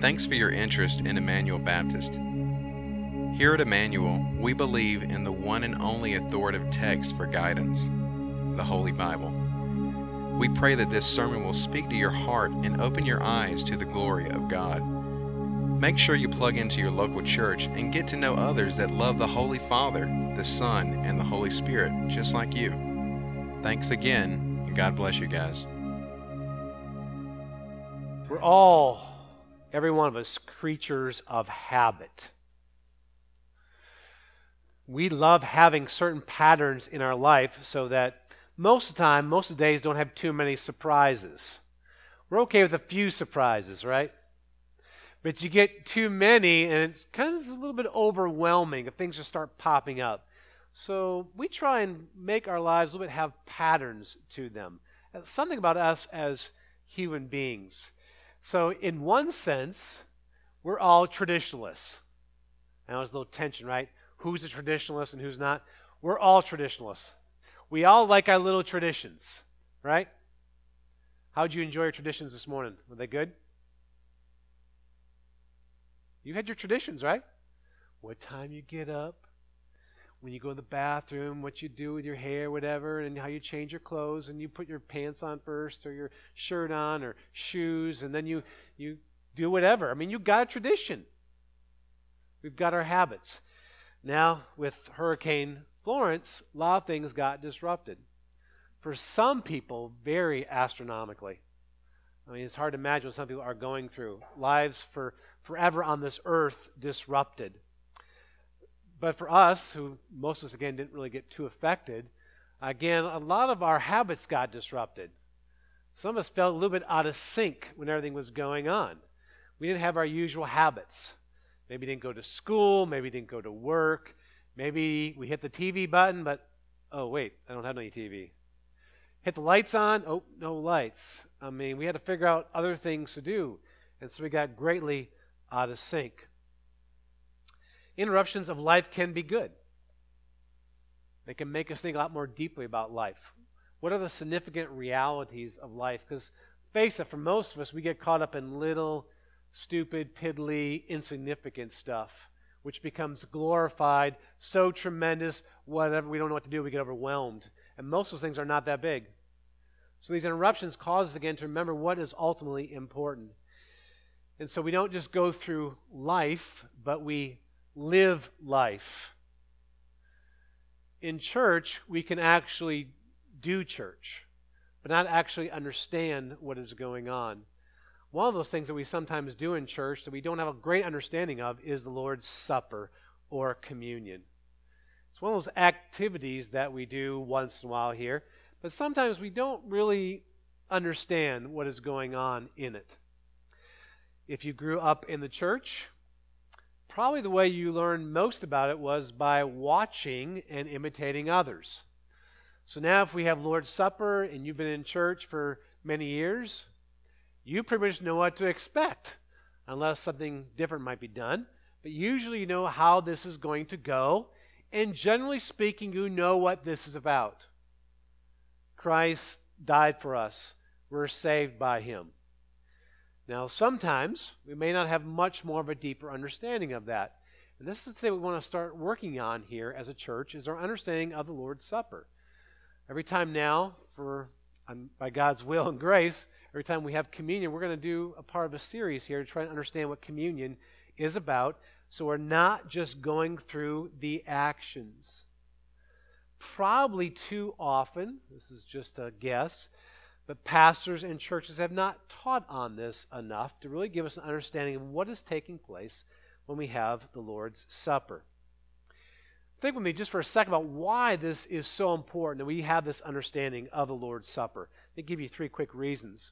Thanks for your interest in Emmanuel Baptist. Here at Emmanuel, we believe in the one and only authoritative text for guidance, the Holy Bible. We pray that this sermon will speak to your heart and open your eyes to the glory of God. Make sure you plug into your local church and get to know others that love the Holy Father, the Son, and the Holy Spirit just like you. Thanks again, and God bless you guys. We're all, every one of us, creatures of habit. We love having certain patterns in our life so that most of the time, most of the days don't have too many surprises. We're okay with a few surprises, right? But you get too many, and it's kind of a little bit overwhelming if things just start popping up. So we try and make our lives a little bit have patterns to them. Something about us as human beings. So, in one sense, we're all traditionalists. Now, there's a little tension, right? Who's a traditionalist and who's not? We're all traditionalists. We all like our little traditions, right? How'd you enjoy your traditions this morning? Were they good? You had your traditions, right? What time you get up, when you go to the bathroom, what you do with your hair, whatever, and how you change your clothes, and you put your pants on first, or your shirt on, or shoes, and then you you do whatever. I mean, you've got a tradition. We've got our habits. Now, with Hurricane Florence, a lot of things got disrupted. For some people, very astronomically. I mean, it's hard to imagine what some people are going through. Lives for forever on this earth disrupted. But for us, who most of us, again, didn't really get too affected, again, a lot of our habits got disrupted. Some of us felt a little bit out of sync when everything was going on. We didn't have our usual habits. Maybe didn't go to school, maybe didn't go to work, Maybe we hit the TV button, but oh, wait, I don't have any TV. Hit the lights on, oh, no lights. I mean, we had to figure out other things to do. And so we got greatly out of sync. Interruptions of life can be good, they can make us think a lot more deeply about life. What are the significant realities of life? Because, face it, for most of us, we get caught up in little, stupid, piddly, insignificant stuff which becomes glorified, so tremendous, whatever, we don't know what to do, we get overwhelmed. And most of those things are not that big. So these interruptions cause us again to remember what is ultimately important. And so we don't just go through life, but we live life. In church, we can actually do church, but not actually understand what is going on. One of those things that we sometimes do in church that we don't have a great understanding of is the Lord's Supper or communion. It's one of those activities that we do once in a while here, but sometimes we don't really understand what is going on in it. If you grew up in the church, probably the way you learned most about it was by watching and imitating others. So now, if we have Lord's Supper and you've been in church for many years, you pretty much know what to expect, unless something different might be done. But usually you know how this is going to go, and generally speaking, you know what this is about. Christ died for us, we're saved by him. Now, sometimes we may not have much more of a deeper understanding of that. And this is the thing we want to start working on here as a church is our understanding of the Lord's Supper. Every time now, for um, by God's will and grace, every time we have communion, we're going to do a part of a series here to try and understand what communion is about. So we're not just going through the actions. Probably too often, this is just a guess, but pastors and churches have not taught on this enough to really give us an understanding of what is taking place when we have the Lord's Supper. Think with me just for a second about why this is so important that we have this understanding of the Lord's Supper. Let me give you three quick reasons.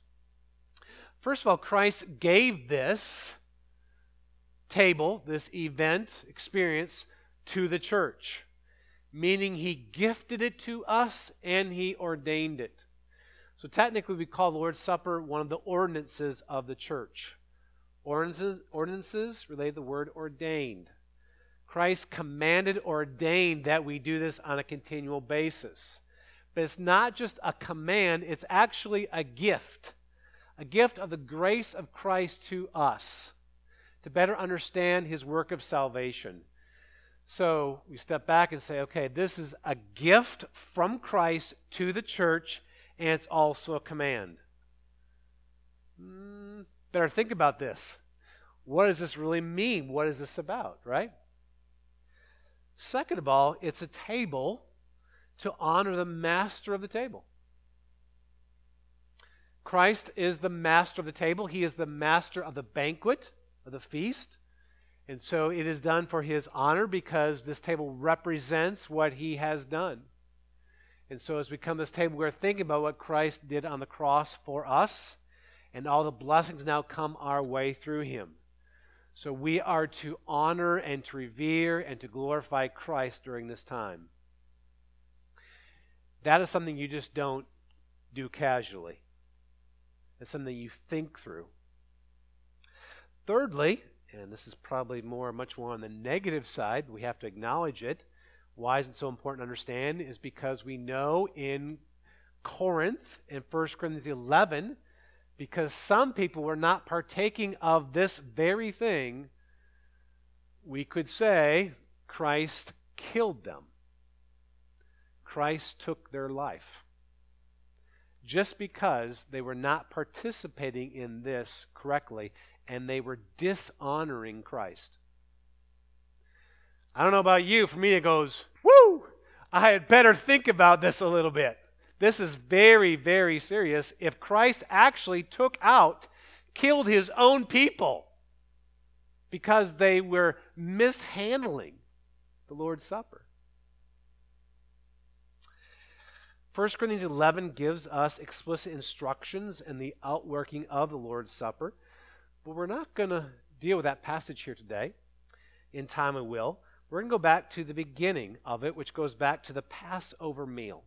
First of all, Christ gave this table, this event, experience, to the church, meaning he gifted it to us and he ordained it. So technically, we call the Lord's Supper one of the ordinances of the church. Ordinances, ordinances relate to the word ordained. Christ commanded, ordained that we do this on a continual basis. But it's not just a command, it's actually a gift. A gift of the grace of Christ to us. to better understand his work of salvation. So we step back and say, okay, this is a gift from Christ to the church, and it's also a command. Mm, better think about this. What does this really mean? What is this about, right? Second of all, it's a table to honor the master of the table. Christ is the master of the table, he is the master of the banquet, of the feast. And so it is done for his honor because this table represents what he has done. And so as we come to this table, we're thinking about what Christ did on the cross for us, and all the blessings now come our way through him. So we are to honor and to revere and to glorify Christ during this time. That is something you just don't do casually. It's something you think through. Thirdly, and this is probably more, much more on the negative side, we have to acknowledge it. Why is it so important to understand? Is because we know in Corinth, in 1 Corinthians 11, because some people were not partaking of this very thing, we could say Christ killed them. Christ took their life. Just because they were not participating in this correctly and they were dishonoring Christ. I don't know about you. For me, it goes, woo! I had better think about this a little bit. This is very, very serious. If Christ actually took out, killed his own people because they were mishandling the Lord's Supper. 1 Corinthians 11 gives us explicit instructions in the outworking of the Lord's Supper. But we're not going to deal with that passage here today. In time, we will. We're going to go back to the beginning of it, which goes back to the Passover meal.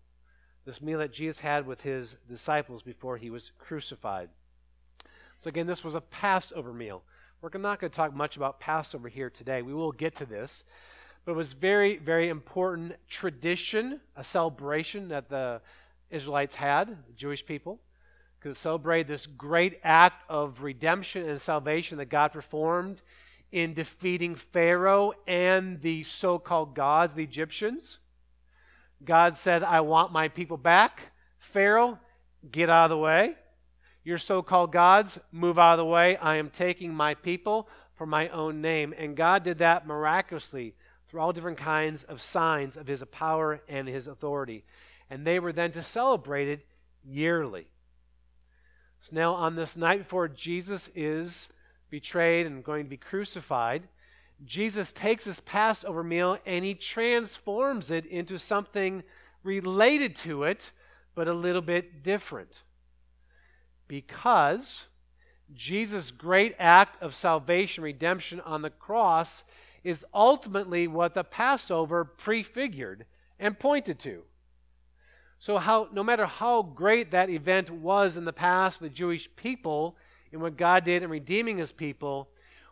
This meal that Jesus had with his disciples before he was crucified. So, again, this was a Passover meal. We're not going to talk much about Passover here today. We will get to this. But it was very, very important tradition, a celebration that the Israelites had, the Jewish people could celebrate this great act of redemption and salvation that God performed in defeating Pharaoh and the so called gods, the Egyptians. God said, I want my people back. Pharaoh, get out of the way. Your so called gods, move out of the way. I am taking my people for my own name. And God did that miraculously through all different kinds of signs of his power and his authority. And they were then to celebrate it yearly. So now, on this night before Jesus is betrayed and going to be crucified, Jesus takes his Passover meal and he transforms it into something related to it, but a little bit different. Because Jesus' great act of salvation, redemption on the cross, is ultimately what the Passover prefigured and pointed to. So, how, no matter how great that event was in the past with Jewish people and what God did in redeeming his people,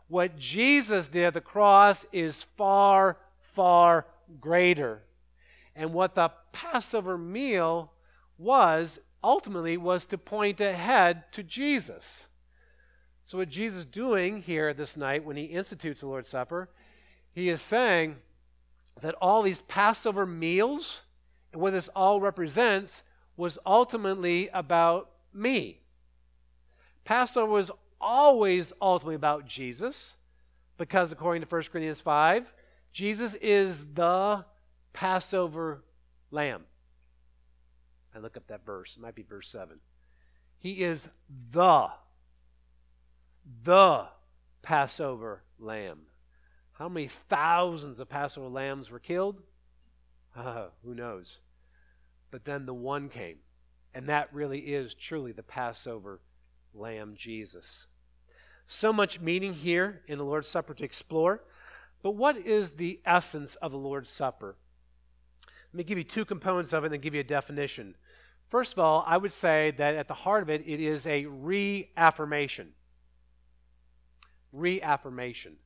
what Jesus did at the cross is far, far greater. And what the Passover meal was ultimately was to point ahead to Jesus. So, what Jesus is doing here this night when he institutes the Lord's Supper, he is saying that all these Passover meals and what this all represents was ultimately about me. Passover was always ultimately about Jesus because, according to 1 Corinthians 5, Jesus is the Passover lamb. I look up that verse. It might be verse 7. He is the, the Passover lamb. How many thousands of Passover lambs were killed? Uh, who knows? But then the one came. And that really is truly the Passover lamb, Jesus. So much meaning here in the Lord's Supper to explore. But what is the essence of the Lord's Supper? Let me give you two components of it and then give you a definition. First of all, I would say that at the heart of it, it is a reaffirmation. Reaffirmation.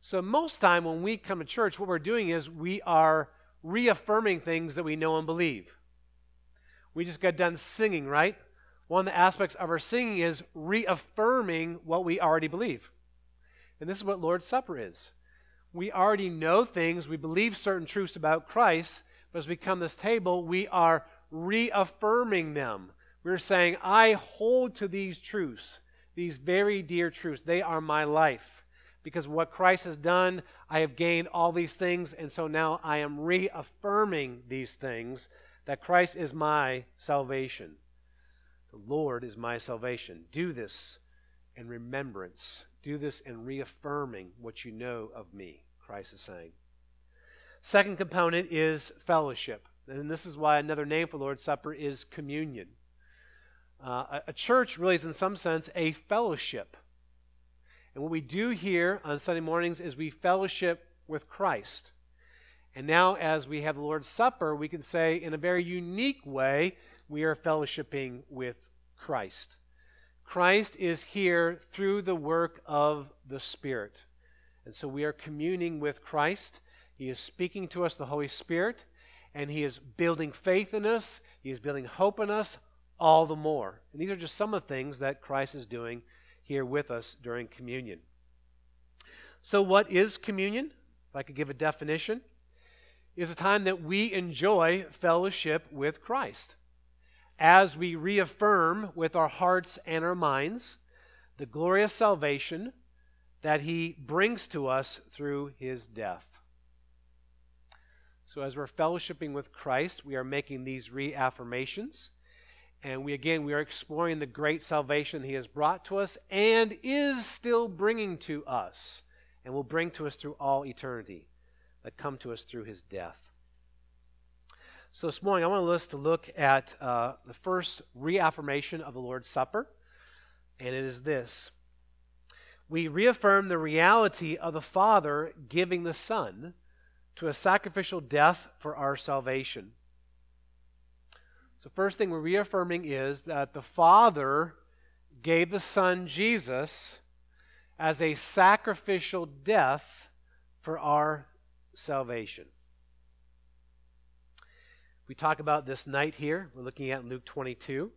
So, most time when we come to church, what we're doing is we are reaffirming things that we know and believe. We just got done singing, right? One of the aspects of our singing is reaffirming what we already believe. And this is what Lord's Supper is. We already know things, we believe certain truths about Christ, but as we come to this table, we are reaffirming them. We're saying, I hold to these truths, these very dear truths. They are my life. Because what Christ has done, I have gained all these things, and so now I am reaffirming these things that Christ is my salvation. The Lord is my salvation. Do this in remembrance. Do this in reaffirming what you know of me, Christ is saying. Second component is fellowship. And this is why another name for Lord's Supper is communion. Uh, a, a church really is, in some sense, a fellowship. And what we do here on Sunday mornings is we fellowship with Christ. And now, as we have the Lord's Supper, we can say in a very unique way, we are fellowshipping with Christ. Christ is here through the work of the Spirit. And so we are communing with Christ. He is speaking to us, the Holy Spirit, and He is building faith in us. He is building hope in us all the more. And these are just some of the things that Christ is doing here with us during communion. So, what is communion? If I could give a definition, is a time that we enjoy fellowship with Christ as we reaffirm with our hearts and our minds the glorious salvation that He brings to us through His death. So, as we're fellowshipping with Christ, we are making these reaffirmations. And we again, we are exploring the great salvation He has brought to us and is still bringing to us and will bring to us through all eternity that come to us through His death. So this morning, I want us to look at uh, the first reaffirmation of the Lord's Supper, and it is this. We reaffirm the reality of the Father giving the Son to a sacrificial death for our salvation. So, first thing we're reaffirming is that the Father gave the Son Jesus as a sacrificial death for our salvation. We talk about this night here. We're looking at Luke 22.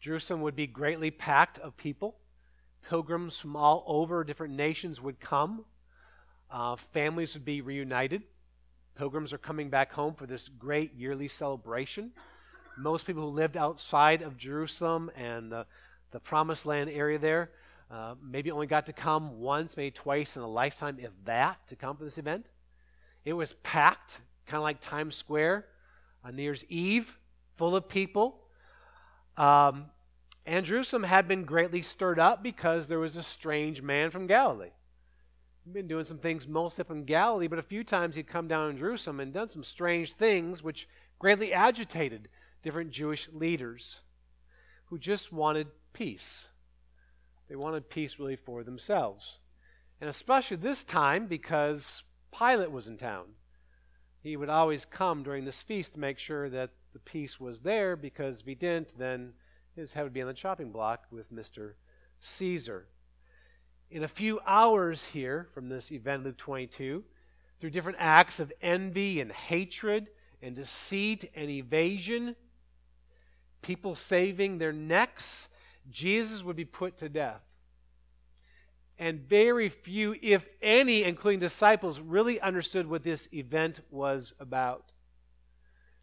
Jerusalem would be greatly packed of people. Pilgrims from all over different nations would come. Uh, families would be reunited. Pilgrims are coming back home for this great yearly celebration. Most people who lived outside of Jerusalem and the, the Promised Land area there uh, maybe only got to come once, maybe twice in a lifetime, if that, to come for this event. It was packed, kind of like Times Square on New Year's Eve, full of people. Um, and Jerusalem had been greatly stirred up because there was a strange man from Galilee. He'd been doing some things mostly up in Galilee, but a few times he'd come down in Jerusalem and done some strange things which greatly agitated different Jewish leaders who just wanted peace. They wanted peace really for themselves. And especially this time because Pilate was in town. He would always come during this feast to make sure that the peace was there because if he didn't, then his head would be on the chopping block with Mr. Caesar. In a few hours here from this event, Luke 22, through different acts of envy and hatred and deceit and evasion, people saving their necks, Jesus would be put to death. And very few, if any, including disciples, really understood what this event was about.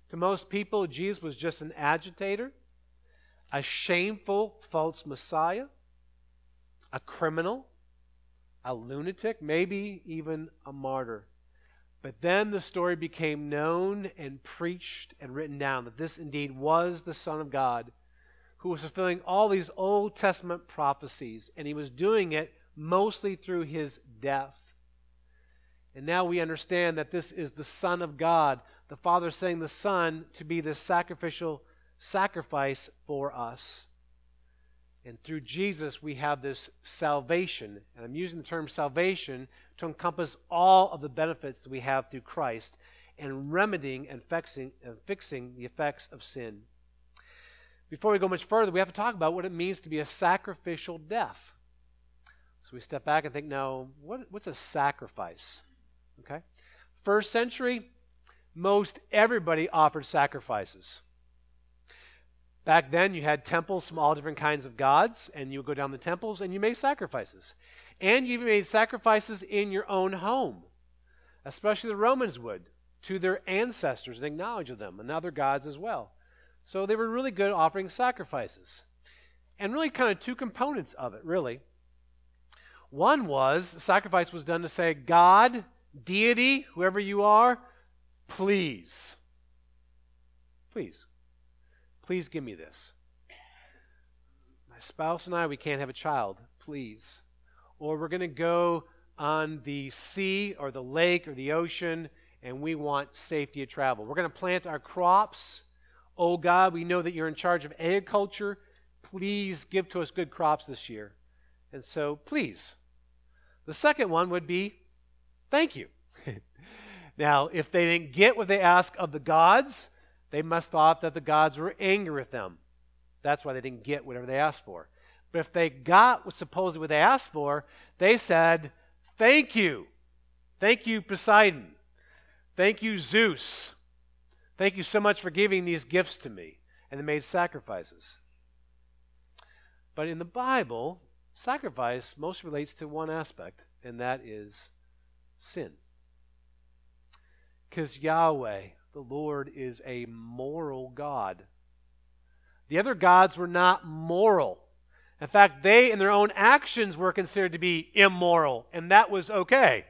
To most people, Jesus was just an agitator, a shameful false Messiah, a criminal, a lunatic, maybe even a martyr. But then the story became known and preached and written down that this indeed was the Son of God who was fulfilling all these Old Testament prophecies, and he was doing it mostly through his death. And now we understand that this is the Son of God, the Father saying the Son to be the sacrificial sacrifice for us. And through Jesus, we have this salvation. And I'm using the term salvation to encompass all of the benefits that we have through Christ and remedying and fixing, and fixing the effects of sin. Before we go much further, we have to talk about what it means to be a sacrificial death. So we step back and think, now, what, what's a sacrifice? Okay? First century, most everybody offered sacrifices. Back then, you had temples from all different kinds of gods, and you would go down the temples and you made sacrifices. And you even made sacrifices in your own home, especially the Romans would, to their ancestors and acknowledge of them and other gods as well. So they were really good at offering sacrifices. And really, kind of two components of it, really. One was sacrifice was done to say, God, deity, whoever you are, please, please, please give me this. My spouse and I, we can't have a child, please. Or we're going to go on the sea or the lake or the ocean and we want safety of travel. We're going to plant our crops. Oh God, we know that you're in charge of agriculture. Please give to us good crops this year. And so, please. The second one would be thank you. now, if they didn't get what they asked of the gods, they must thought that the gods were angry with them. That's why they didn't get whatever they asked for. But if they got what supposedly what they asked for, they said, Thank you. Thank you, Poseidon. Thank you, Zeus. Thank you so much for giving these gifts to me. And they made sacrifices. But in the Bible, sacrifice most relates to one aspect, and that is sin. Because Yahweh, the Lord, is a moral God. The other gods were not moral. In fact, they, in their own actions, were considered to be immoral, and that was okay.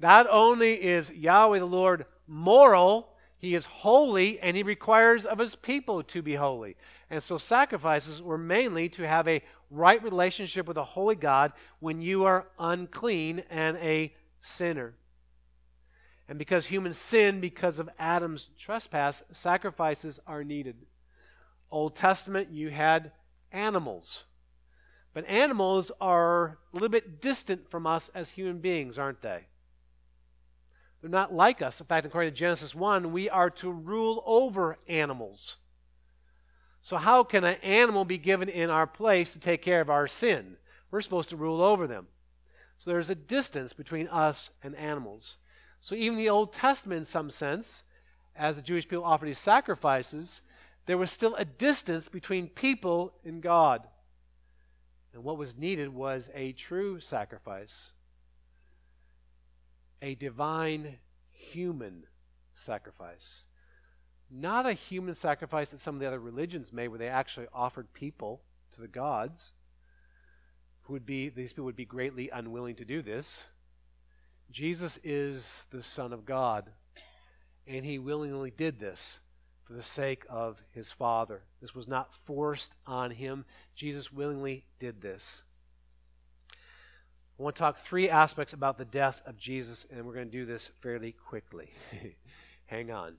Not only is Yahweh the Lord moral, he is holy, and he requires of his people to be holy. And so sacrifices were mainly to have a right relationship with a holy God when you are unclean and a sinner. And because humans sin because of Adam's trespass, sacrifices are needed. Old Testament, you had animals. But animals are a little bit distant from us as human beings, aren't they? They're not like us. In fact, according to Genesis 1, we are to rule over animals. So, how can an animal be given in our place to take care of our sin? We're supposed to rule over them. So, there's a distance between us and animals. So, even the Old Testament, in some sense, as the Jewish people offered these sacrifices, there was still a distance between people and God. And what was needed was a true sacrifice, a divine human sacrifice. Not a human sacrifice that some of the other religions made, where they actually offered people to the gods. Who would be these people would be greatly unwilling to do this. Jesus is the Son of God, and he willingly did this for the sake of his Father. This was not forced on him. Jesus willingly did this. I want to talk three aspects about the death of Jesus, and we're going to do this fairly quickly. Hang on.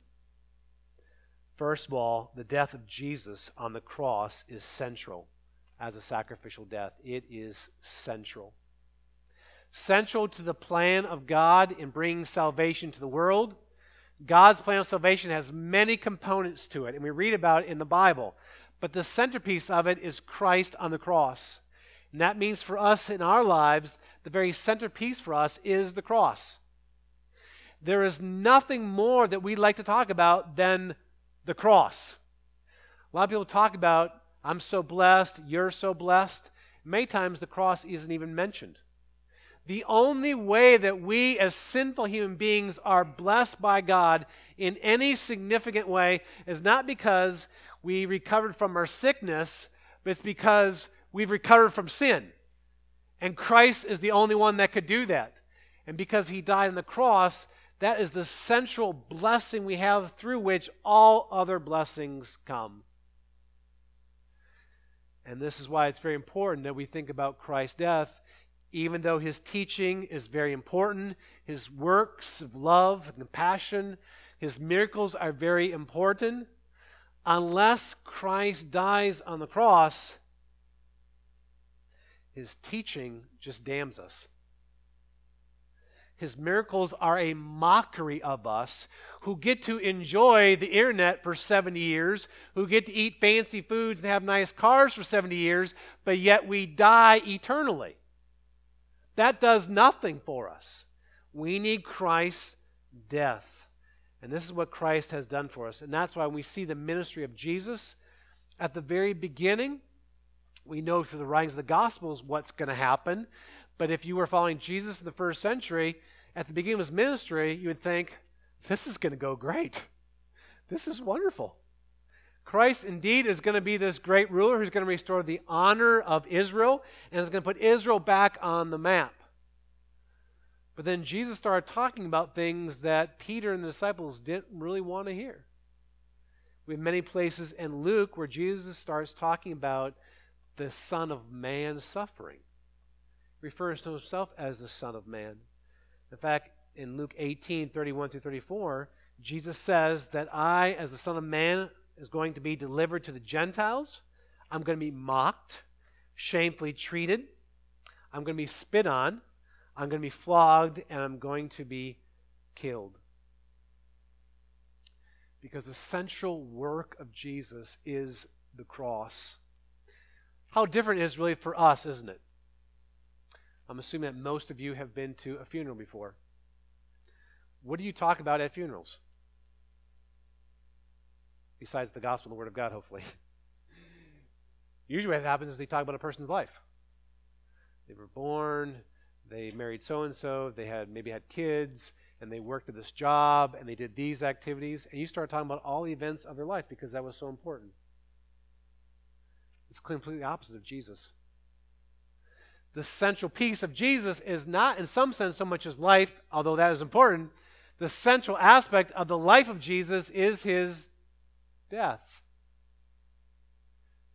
First of all, the death of Jesus on the cross is central as a sacrificial death. It is central. Central to the plan of God in bringing salvation to the world. God's plan of salvation has many components to it, and we read about it in the Bible. But the centerpiece of it is Christ on the cross. And that means for us in our lives, the very centerpiece for us is the cross. There is nothing more that we like to talk about than the cross. A lot of people talk about, I'm so blessed, you're so blessed. Many times the cross isn't even mentioned. The only way that we as sinful human beings are blessed by God in any significant way is not because we recovered from our sickness, but it's because we've recovered from sin. And Christ is the only one that could do that. And because he died on the cross, that is the central blessing we have through which all other blessings come. And this is why it's very important that we think about Christ's death, even though his teaching is very important, his works of love and compassion, his miracles are very important. Unless Christ dies on the cross, his teaching just damns us. His miracles are a mockery of us who get to enjoy the internet for 70 years, who get to eat fancy foods and have nice cars for 70 years, but yet we die eternally. That does nothing for us. We need Christ's death. And this is what Christ has done for us. And that's why we see the ministry of Jesus, at the very beginning, we know through the writings of the Gospels what's going to happen. But if you were following Jesus in the first century, at the beginning of his ministry, you would think, this is going to go great. This is wonderful. Christ indeed is going to be this great ruler who's going to restore the honor of Israel and is going to put Israel back on the map. But then Jesus started talking about things that Peter and the disciples didn't really want to hear. We have many places in Luke where Jesus starts talking about the Son of Man suffering. Refers to himself as the Son of Man. In fact, in Luke 18, 31 through 34, Jesus says that I, as the Son of Man, is going to be delivered to the Gentiles. I'm going to be mocked, shamefully treated. I'm going to be spit on. I'm going to be flogged, and I'm going to be killed. Because the central work of Jesus is the cross. How different is really for us, isn't it? I'm assuming that most of you have been to a funeral before. What do you talk about at funerals? Besides the gospel and the word of God, hopefully. Usually, what happens is they talk about a person's life. They were born, they married so and so, they had maybe had kids, and they worked at this job, and they did these activities, and you start talking about all the events of their life because that was so important. It's completely opposite of Jesus. The central piece of Jesus is not, in some sense, so much his life, although that is important. The central aspect of the life of Jesus is his death.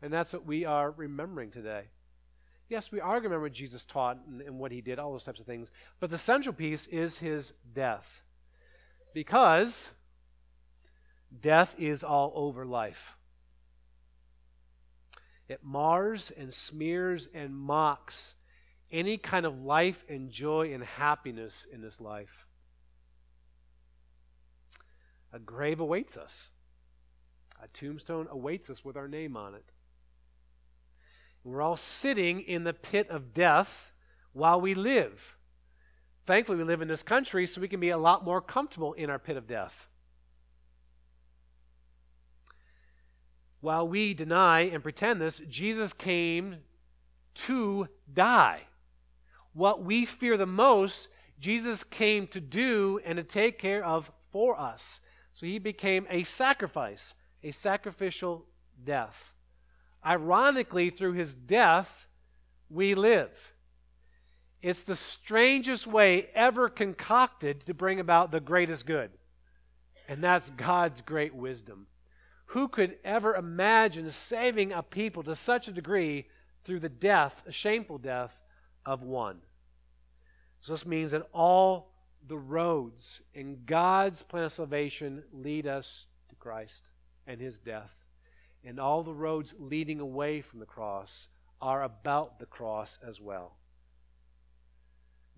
And that's what we are remembering today. Yes, we are remembering what Jesus taught and, and, what he did, all those types of things. But the central piece is his death. Because death is all over life. It mars and smears and mocks any kind of life and joy and happiness in this life. A grave awaits us, a tombstone awaits us with our name on it. We're all sitting in the pit of death while we live. Thankfully, we live in this country so we can be a lot more comfortable in our pit of death. while we deny and pretend this, Jesus came to die. What we fear the most, Jesus came to do and to take care of for us. So he became a sacrifice, a sacrificial death. Ironically, through his death, we live. It's the strangest way ever concocted to bring about the greatest good. And that's God's great wisdom. Who could ever imagine saving a people to such a degree through the death, a shameful death, of one? So this means that all the roads in God's plan of salvation lead us to Christ and his death. And all the roads leading away from the cross are about the cross as well.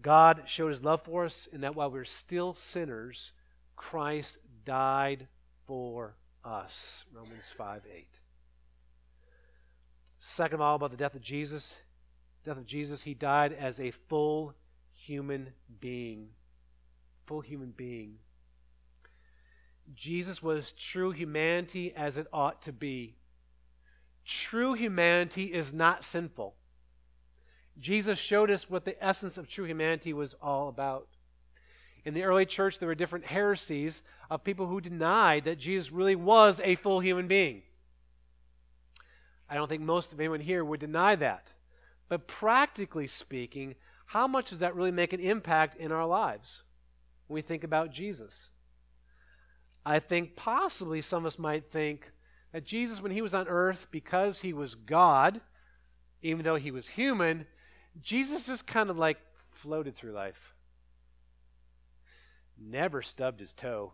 God showed his love for us in that while we are still sinners, Christ died for us. Romans 5 8. Second of all, about the death of Jesus. Death of Jesus, he died as a full human being. Full human being. Jesus was true humanity as it ought to be. True humanity is not sinful. Jesus showed us what the essence of true humanity was all about. In the early church, there were different heresies of people who denied that Jesus really was a full human being. I don't think most of anyone here would deny that. But practically speaking, how much does that really make an impact in our lives when we think about Jesus? I think possibly some of us might think that Jesus, when he was on earth, because he was God, even though he was human, Jesus just kind of like floated through life never stubbed his toe.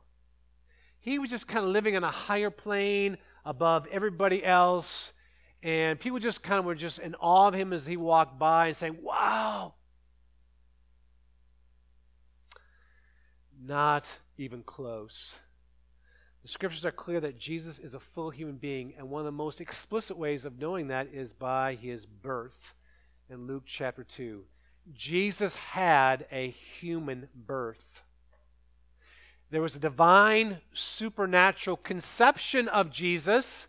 He was just kind of living on a higher plane above everybody else. And people just kind of were just in awe of him as he walked by and saying, Wow. Not even close. The scriptures are clear that Jesus is a full human being, and one of the most explicit ways of knowing that is by his birth in Luke chapter 2. Jesus had a human birth. There was a divine, supernatural conception of Jesus,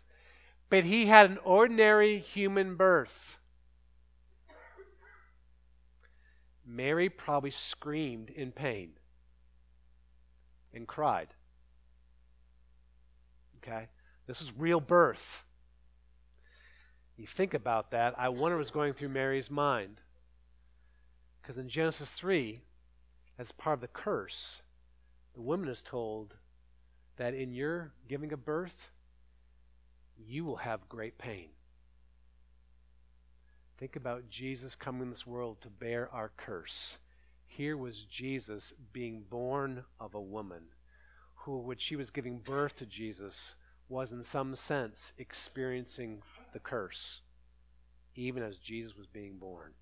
but he had an ordinary human birth. Mary probably screamed in pain and cried. Okay? This is real birth. You think about that, I wonder what's going through Mary's mind. Because in Genesis 3, as part of the curse, the woman is told that in your giving a birth, you will have great pain. Think about Jesus coming in this world to bear our curse. Here was Jesus being born of a woman who, when she was giving birth to Jesus, was in some sense experiencing the curse, even as Jesus was being born.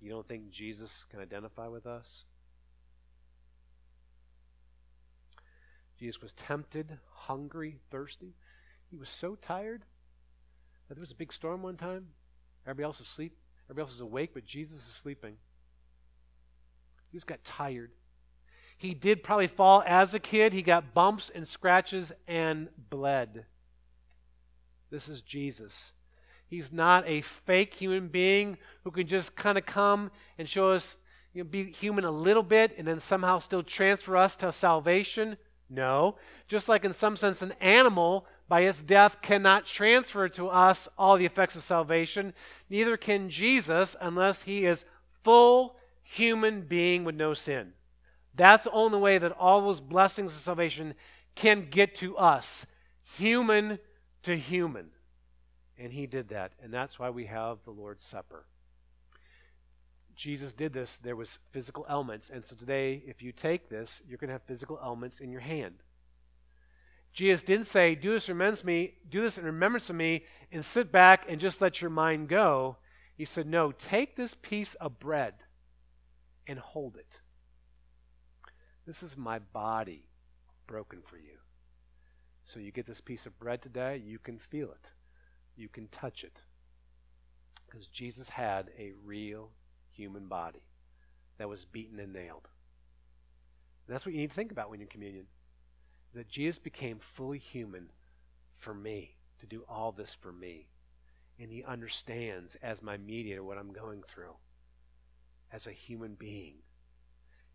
You don't think Jesus can identify with us? Jesus was tempted, hungry, thirsty. He was so tired that there was a big storm one time. Everybody else asleep. Everybody else is awake, but Jesus is sleeping. He just got tired. He did probably fall as a kid. He got bumps and scratches and bled. This is Jesus. He's not a fake human being who can just kind of come and show us, you know, be human a little bit and then somehow still transfer us to salvation. No. Just like in some sense, an animal by its death cannot transfer to us all the effects of salvation, neither can Jesus unless he is full human being with no sin. That's the only way that all those blessings of salvation can get to us, human to human. And he did that, and that's why we have the Lord's Supper. Jesus did this, there was physical elements. And so today, if you take this, you're going to have physical elements in your hand. Jesus didn't say, do this, remembrance me, do this in remembrance of me, and sit back and just let your mind go. He said, no, take this piece of bread and hold it. This is my body broken for you. So you get this piece of bread today, you can feel it. You can touch it. Because Jesus had a real human body that was beaten and nailed. And that's what you need to think about when you're communion. That Jesus became fully human for me, to do all this for me. And he understands as my mediator what I'm going through as a human being.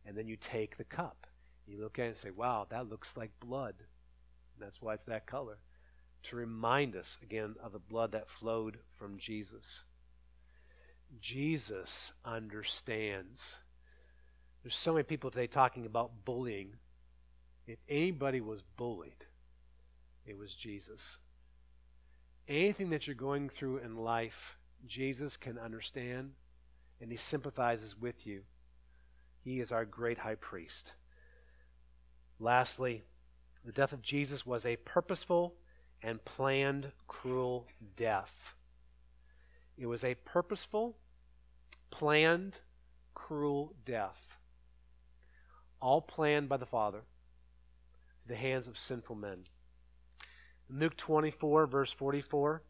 And then you take the cup. You look at it and say, wow, that looks like blood. And that's why it's that color. To remind us again of the blood that flowed from Jesus. Jesus understands. There's so many people today talking about bullying. If anybody was bullied, it was Jesus. Anything that you're going through in life, Jesus can understand and he sympathizes with you. He is our great high priest. Lastly, the death of Jesus was a purposeful and planned cruel death. It was a purposeful, planned, cruel death, all planned by the Father, the hands of sinful men. In Luke 24, verse 44,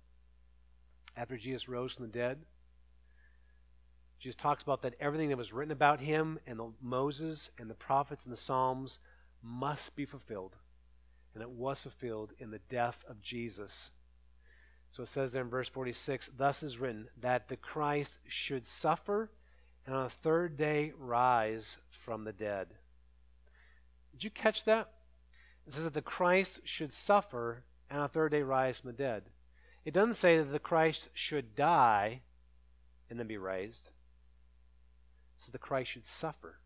after Jesus rose from the dead, Jesus talks about that everything that was written about him and the, Moses and the prophets and the Psalms must be fulfilled. And it was fulfilled in the death of Jesus. So it says there in verse 46 Thus is written that the Christ should suffer and on the third day rise from the dead. Did you catch that? It says that the Christ should suffer and on the third day rise from the dead. It doesn't say that the Christ should die and then be raised. It says the Christ should suffer.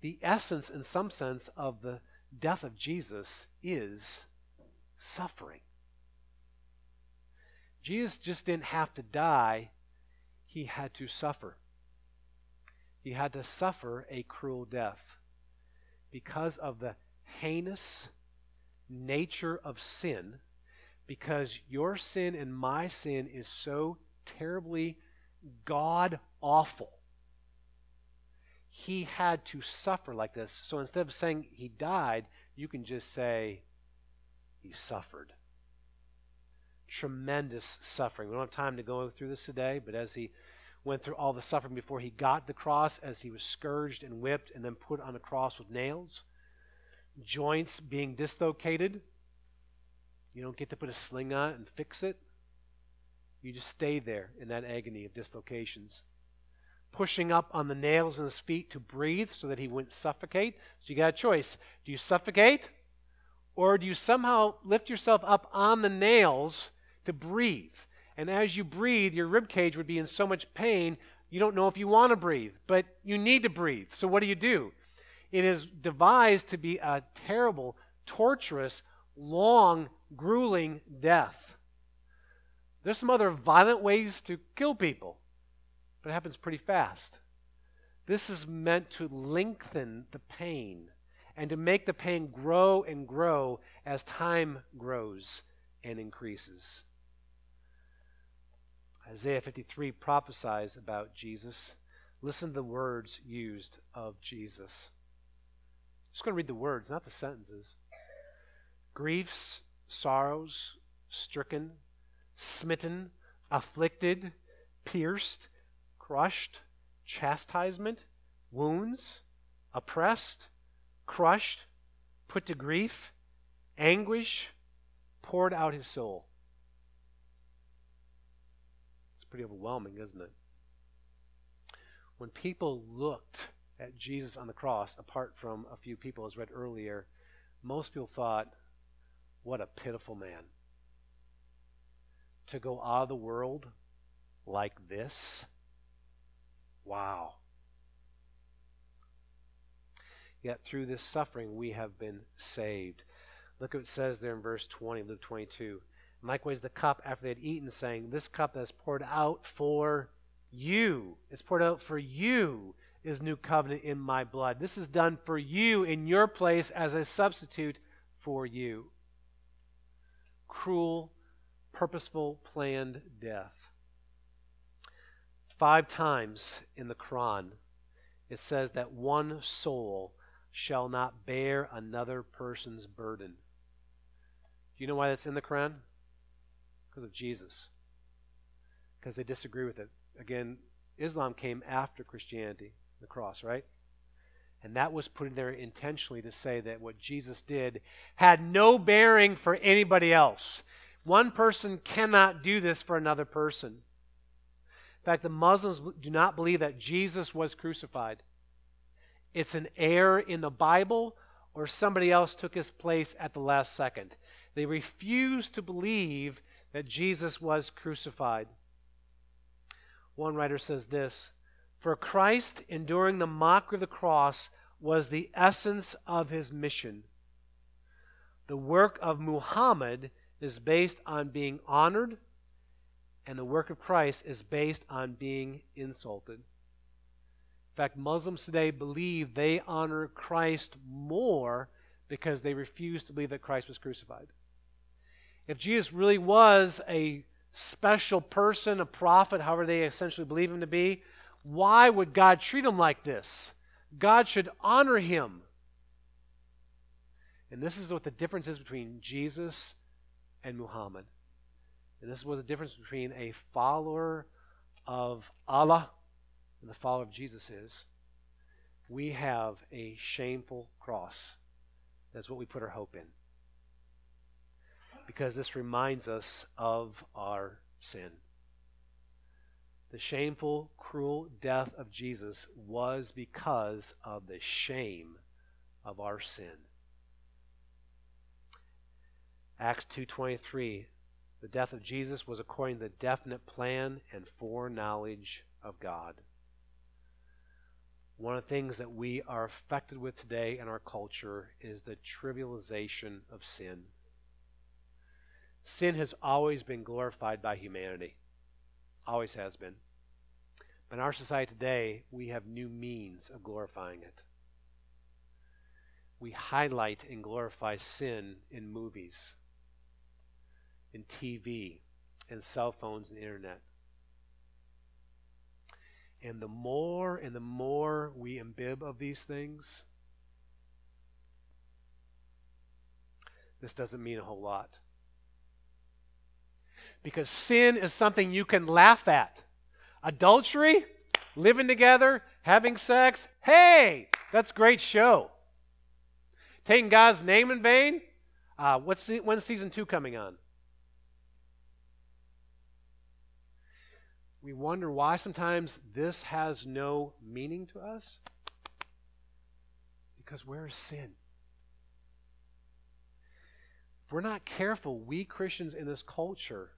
The essence, in some sense, of the death of Jesus is suffering. Jesus just didn't have to die, he had to suffer. He had to suffer a cruel death because of the heinous nature of sin, because your sin and my sin is so terribly God awful. He had to suffer like this. So instead of saying he died, you can just say he suffered tremendous suffering. We don't have time to go through this today, but as he went through all the suffering before he got the cross, as he was scourged and whipped and then put on a cross with nails, joints being dislocated, You don't get to put a sling on and fix it. You just stay there in that agony of dislocations. Pushing up on the nails in his feet to breathe so that he wouldn't suffocate. So you got a choice. Do you suffocate? Or do you somehow lift yourself up on the nails to breathe? And as you breathe, your rib cage would be in so much pain, you don't know if you want to breathe, but you need to breathe. So what do you do? It is devised to be a terrible, torturous, long, grueling death. There's some other violent ways to kill people, but it happens pretty fast. This is meant to lengthen the pain and to make the pain grow and grow as time grows and increases. Isaiah 53 prophesies about Jesus. Listen to the words used of Jesus. Just going to read the words, not the sentences. Griefs, sorrows, stricken, smitten, afflicted, pierced, crushed, chastisement, wounds, oppressed, crushed, put to grief, anguish, poured out his soul. It's pretty overwhelming, isn't it? When people looked at Jesus on the cross, apart from a few people, as read earlier, most people thought, what a pitiful man to go out of the world like this? Wow. Yet through this suffering we have been saved. Look what it says there in verse 20, Luke 22. And likewise, the cup after they had eaten, saying, This cup that is poured out for you, it's poured out for you, is new covenant in my blood. This is done for you in your place as a substitute for you. Cruel purposeful, planned death. Five times in the Quran, it says that one soul shall not bear another person's burden. Do you know why that's in the Quran? Because of Jesus. Because they disagree with it. Again, Islam came after Christianity, the cross, right? And that was put in there intentionally to say that what Jesus did had no bearing for anybody else. One person cannot do this for another person. In fact, the Muslims do not believe that Jesus was crucified. It's an error in the Bible, or somebody else took his place at the last second. They refuse to believe that Jesus was crucified. One writer says this For Christ, enduring the mockery of the cross, was the essence of his mission. The work of Muhammad is based on being honored, and the work of Christ is based on being insulted. In fact, Muslims today believe they honor Christ more because they refuse to believe that Christ was crucified. If Jesus really was a special person, a prophet, however they essentially believe him to be, why would God treat him like this? God should honor him. And this is what the difference is between Jesus and Muhammad. And this was the difference between a follower of Allah and the follower of Jesus is. We have a shameful cross. That's what we put our hope in. Because this reminds us of our sin. The shameful, cruel death of Jesus was because of the shame of our sin. Acts 2:23 The death of Jesus was according to the definite plan and foreknowledge of God. One of the things that we are affected with today in our culture is the trivialization of sin. Sin has always been glorified by humanity. Always has been. But in our society today, we have new means of glorifying it. We highlight and glorify sin in movies in TV and cell phones and internet. And the more and the more we imbibe of these things, this doesn't mean a whole lot. Because sin is something you can laugh at. Adultery, living together, having sex, hey, that's great show. Taking God's name in vain, Uh, what's the, when's season two coming on? We wonder why sometimes this has no meaning to us. Because where is sin? If we're not careful, we Christians in this culture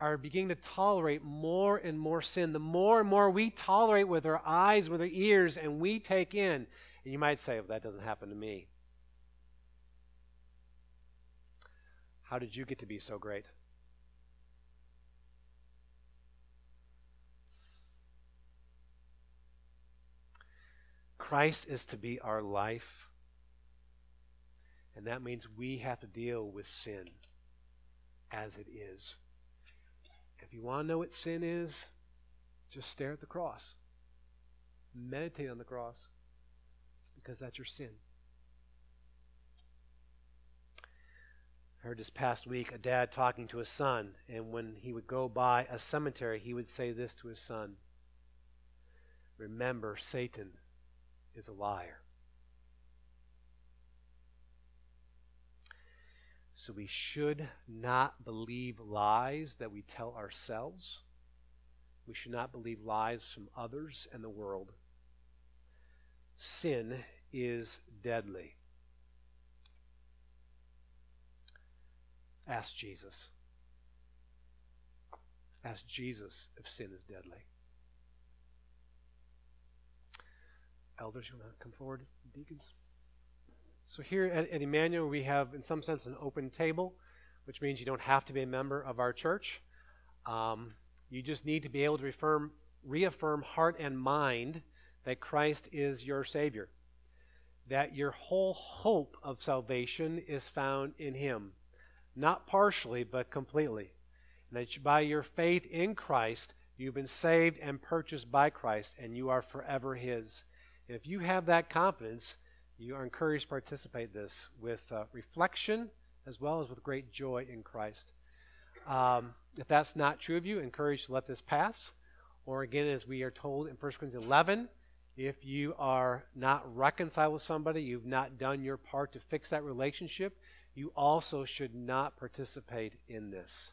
are beginning to tolerate more and more sin. The more and more we tolerate with our eyes, with our ears, and we take in, and you might say, well, that doesn't happen to me. How did you get to be so great? Christ is to be our life. And that means we have to deal with sin as it is. If you want to know what sin is, just stare at the cross. Meditate on the cross because that's your sin. I heard this past week a dad talking to his son, and when he would go by a cemetery, he would say this to his son Remember, Satan is a liar. So we should not believe lies that we tell ourselves. We should not believe lies from others and the world. Sin is deadly. Ask Jesus. Ask Jesus if sin is deadly. Elders, you want to come forward? Deacons? So here at, at Emmanuel, we have, in some sense, an open table, which means you don't have to be a member of our church. Um, you just need to be able to reaffirm, reaffirm heart and mind that Christ is your Savior, that your whole hope of salvation is found in Him, not partially, but completely. And that by your faith in Christ, you've been saved and purchased by Christ, and you are forever His. And if you have that confidence, you are encouraged to participate this with uh, reflection as well as with great joy in Christ. Um, if that's not true of you, encouraged to let this pass. Or again, as we are told in 1 Corinthians 11, if you are not reconciled with somebody, you've not done your part to fix that relationship, you also should not participate in this.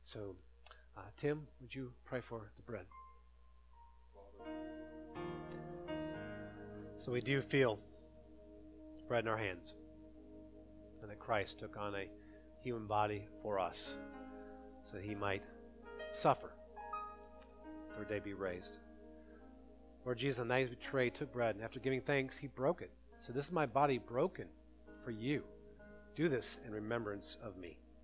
So, uh, Tim, would you pray for the bread? So we do feel bread in our hands, and that Christ took on a human body for us so that he might suffer, third day be raised. Lord Jesus, the night he betrayed, took bread, and after giving thanks, he broke it. So this is my body broken for you. Do this in remembrance of me.